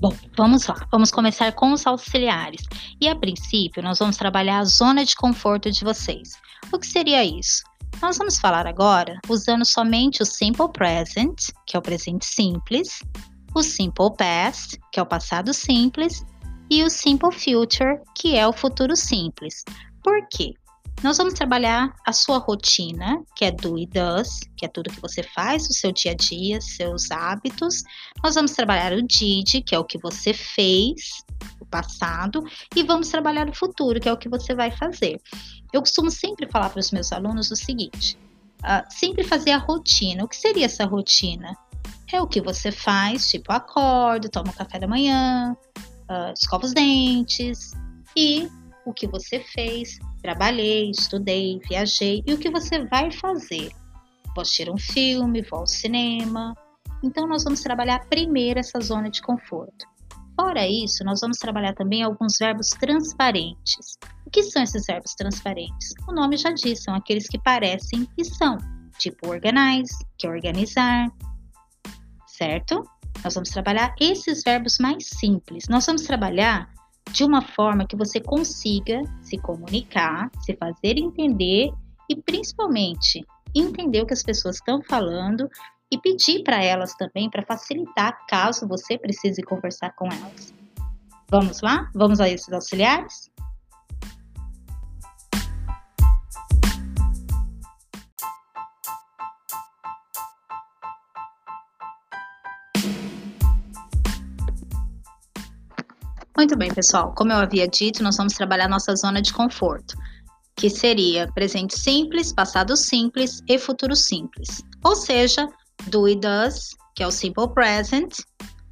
Bom, vamos lá. Vamos começar com os auxiliares. E a princípio, nós vamos trabalhar a zona de conforto de vocês. O que seria isso? Nós vamos falar agora usando somente o simple present, que é o presente simples, o simple past, que é o passado simples, e o simple future, que é o futuro simples. Por quê? Nós vamos trabalhar a sua rotina, que é do e does, que é tudo que você faz, o seu dia a dia, seus hábitos. Nós vamos trabalhar o did, que é o que você fez, o passado, e vamos trabalhar o futuro, que é o que você vai fazer. Eu costumo sempre falar para os meus alunos o seguinte: uh, sempre fazer a rotina. O que seria essa rotina? É o que você faz, tipo, acordo, tomo café da manhã, uh, escova os dentes e o que você fez Trabalhei, estudei, viajei e o que você vai fazer? Vou assistir um filme, vou ao cinema. Então, nós vamos trabalhar primeiro essa zona de conforto. Fora isso, nós vamos trabalhar também alguns verbos transparentes. O que são esses verbos transparentes? O nome já diz, são aqueles que parecem e são, tipo organize, que é organizar, certo? Nós vamos trabalhar esses verbos mais simples. Nós vamos trabalhar de uma forma que você consiga se comunicar, se fazer entender e principalmente entender o que as pessoas estão falando e pedir para elas também para facilitar caso você precise conversar com elas. Vamos lá? Vamos a esses auxiliares? Muito bem, pessoal. Como eu havia dito, nós vamos trabalhar nossa zona de conforto, que seria presente simples, passado simples e futuro simples. Ou seja, do e does, que é o simple present,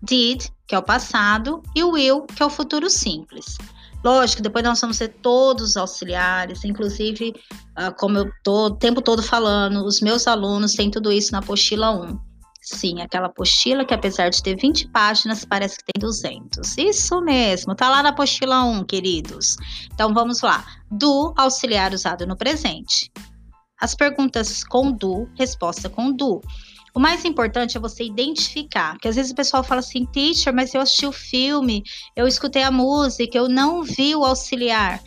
did, que é o passado, e will, que é o futuro simples. Lógico, depois nós vamos ter todos os auxiliares, inclusive, uh, como eu tô o tempo todo falando, os meus alunos têm tudo isso na apostila 1. Sim, aquela apostila que apesar de ter 20 páginas, parece que tem 200. Isso mesmo, tá lá na apostila 1, queridos. Então vamos lá. Do auxiliar usado no presente. As perguntas com do, resposta com do. O mais importante é você identificar, porque às vezes o pessoal fala assim, teacher, mas eu assisti o filme, eu escutei a música, eu não vi o auxiliar.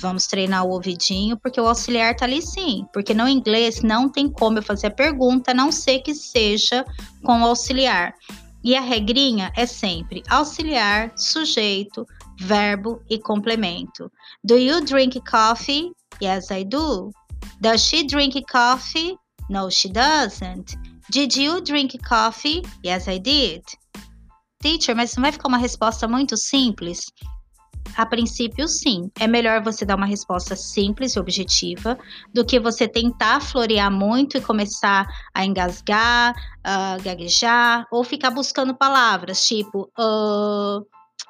Vamos treinar o ouvidinho, porque o auxiliar tá ali sim. Porque no inglês não tem como eu fazer a pergunta, a não ser que seja com o auxiliar. E a regrinha é sempre auxiliar, sujeito, verbo e complemento. Do you drink coffee? Yes, I do. Does she drink coffee? No, she doesn't. Did you drink coffee? Yes, I did. Teacher, mas não vai ficar uma resposta muito simples? A princípio, sim. É melhor você dar uma resposta simples e objetiva do que você tentar florear muito e começar a engasgar, uh, gaguejar ou ficar buscando palavras tipo uh,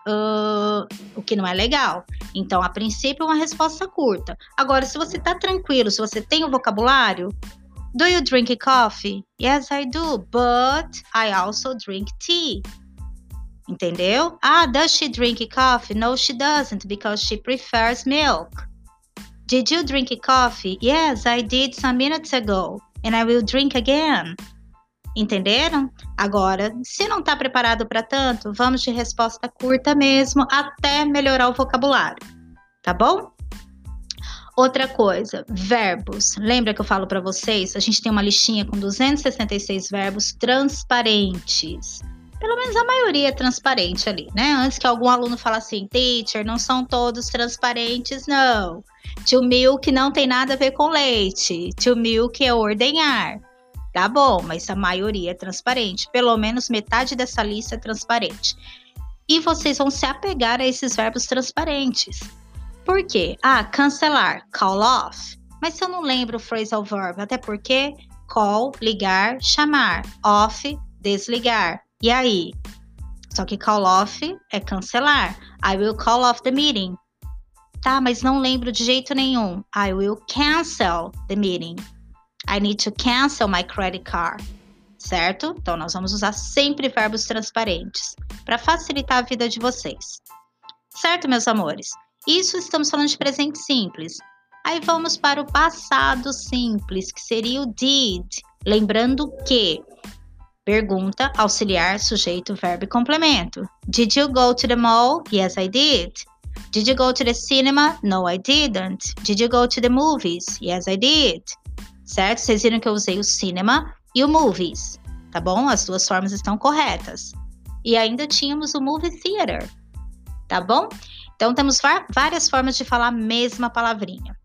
uh, o que não é legal. Então, a princípio, uma resposta curta. Agora, se você está tranquilo, se você tem o vocabulário, Do you drink coffee? Yes, I do, but I also drink tea. Entendeu? Ah, does she drink coffee? No, she doesn't because she prefers milk. Did you drink coffee? Yes, I did some minutes ago. And I will drink again. Entenderam? Agora, se não está preparado para tanto, vamos de resposta curta mesmo, até melhorar o vocabulário. Tá bom? Outra coisa, verbos. Lembra que eu falo para vocês? A gente tem uma listinha com 266 verbos transparentes pelo menos a maioria é transparente ali, né? Antes que algum aluno fale assim, teacher, não são todos transparentes, não. To milk não tem nada a ver com leite. To milk é ordenhar. Tá bom, mas a maioria é transparente. Pelo menos metade dessa lista é transparente. E vocês vão se apegar a esses verbos transparentes. Por quê? Ah, cancelar, call off. Mas se eu não lembro o phrasal verb, até porque call, ligar, chamar, off, desligar. E aí? Só que call off é cancelar. I will call off the meeting. Tá, mas não lembro de jeito nenhum. I will cancel the meeting. I need to cancel my credit card. Certo? Então nós vamos usar sempre verbos transparentes para facilitar a vida de vocês. Certo, meus amores? Isso estamos falando de presente simples. Aí vamos para o passado simples, que seria o did. Lembrando que Pergunta, auxiliar, sujeito, verbo e complemento. Did you go to the mall? Yes, I did. Did you go to the cinema? No, I didn't. Did you go to the movies? Yes, I did. Certo? Vocês viram que eu usei o cinema e o movies, tá bom? As duas formas estão corretas. E ainda tínhamos o movie theater, tá bom? Então temos várias formas de falar a mesma palavrinha.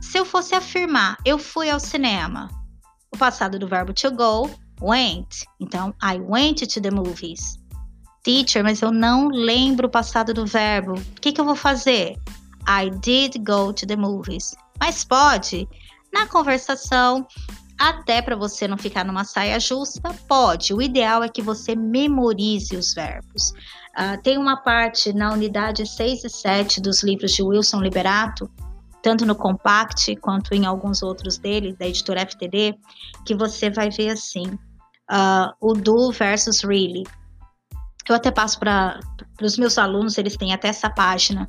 Se eu fosse afirmar, eu fui ao cinema, o passado do verbo to go, went. Então, I went to the movies. Teacher, mas eu não lembro o passado do verbo. O que, que eu vou fazer? I did go to the movies. Mas pode. Na conversação, até para você não ficar numa saia justa, pode. O ideal é que você memorize os verbos. Uh, tem uma parte na unidade 6 e 7 dos livros de Wilson Liberato tanto no Compact quanto em alguns outros dele, da editora FTD, que você vai ver assim, uh, o do versus really. Eu até passo para os meus alunos, eles têm até essa página,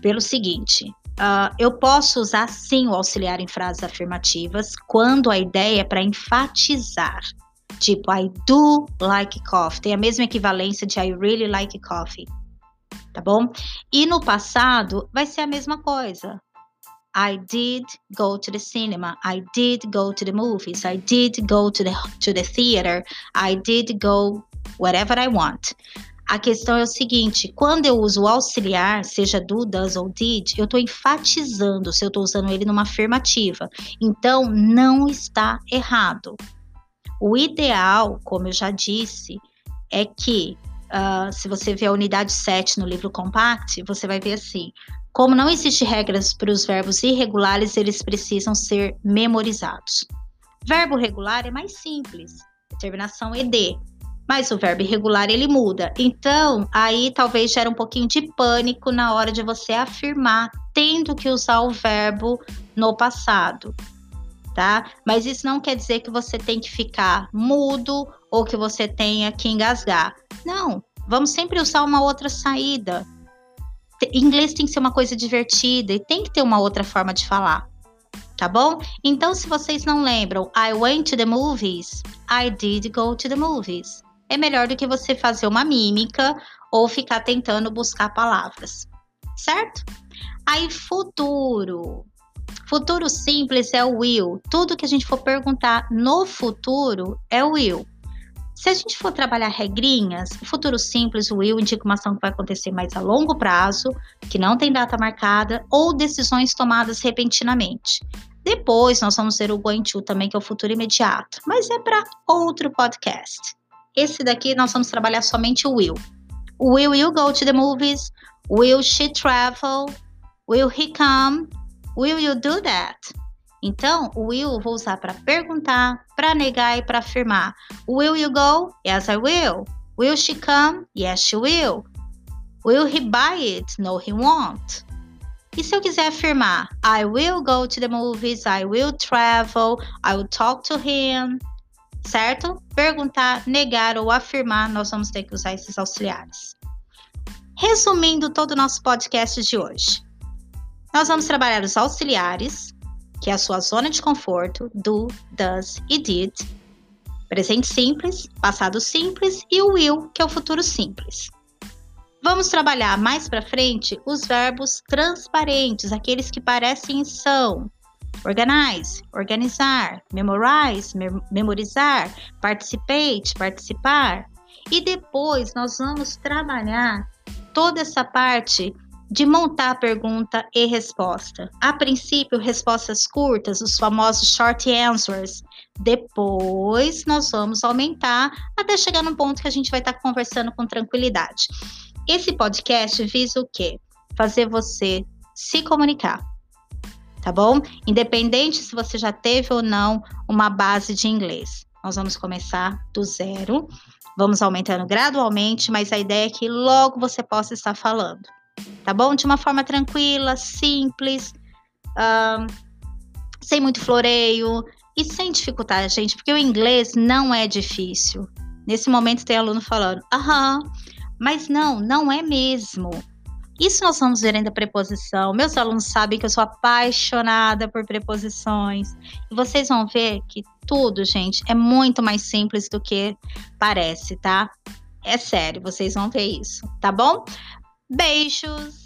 pelo seguinte: uh, eu posso usar sim o auxiliar em frases afirmativas quando a ideia é para enfatizar. Tipo, I do like coffee. Tem a mesma equivalência de I really like coffee. Tá bom? E no passado vai ser a mesma coisa. I did go to the cinema. I did go to the movies. I did go to the to the theater. I did go whatever I want. A questão é o seguinte: quando eu uso o auxiliar, seja do, does ou did, eu estou enfatizando se eu estou usando ele numa afirmativa. Então, não está errado. O ideal, como eu já disse, é que, uh, se você ver a unidade 7 no livro Compact, você vai ver assim: como não existe regras para os verbos irregulares, eles precisam ser memorizados. Verbo regular é mais simples, terminação ed, mas o verbo irregular ele muda. Então, aí talvez gera um pouquinho de pânico na hora de você afirmar, tendo que usar o verbo no passado, tá? Mas isso não quer dizer que você tem que ficar mudo ou que você tenha que engasgar. Não, vamos sempre usar uma outra saída inglês tem que ser uma coisa divertida e tem que ter uma outra forma de falar. Tá bom? Então, se vocês não lembram, I went to the movies, I did go to the movies. É melhor do que você fazer uma mímica ou ficar tentando buscar palavras. Certo? Aí, futuro. Futuro simples é o will. Tudo que a gente for perguntar no futuro é o will. Se a gente for trabalhar regrinhas, o futuro simples, o will indica uma ação que vai acontecer mais a longo prazo, que não tem data marcada, ou decisões tomadas repentinamente. Depois nós vamos ter o going to também, que é o futuro imediato, mas é para outro podcast. Esse daqui nós vamos trabalhar somente o will. Will you go to the movies? Will she travel? Will he come? Will you do that? Então, o will vou usar para perguntar, para negar e para afirmar. Will you go? Yes, I will. Will she come? Yes, she will. Will he buy it? No, he won't. E se eu quiser afirmar, I will go to the movies, I will travel, I will talk to him, certo? Perguntar, negar ou afirmar, nós vamos ter que usar esses auxiliares. Resumindo todo o nosso podcast de hoje, nós vamos trabalhar os auxiliares, que é a sua zona de conforto, do, does e did, presente simples, passado simples e o will, que é o futuro simples. Vamos trabalhar mais para frente os verbos transparentes, aqueles que parecem são. Organize, organizar, memorize, memorizar, participate, participar. E depois nós vamos trabalhar toda essa parte de montar pergunta e resposta. A princípio, respostas curtas, os famosos short answers. Depois, nós vamos aumentar até chegar num ponto que a gente vai estar conversando com tranquilidade. Esse podcast visa o quê? Fazer você se comunicar. Tá bom? Independente se você já teve ou não uma base de inglês. Nós vamos começar do zero, vamos aumentando gradualmente, mas a ideia é que logo você possa estar falando tá bom? De uma forma tranquila, simples, sem muito floreio e sem dificultar, gente, porque o inglês não é difícil. Nesse momento tem aluno falando, aham, mas não, não é mesmo. Isso nós vamos ver ainda preposição. Meus alunos sabem que eu sou apaixonada por preposições. E vocês vão ver que tudo, gente, é muito mais simples do que parece, tá? É sério, vocês vão ver isso, tá bom? Beijos!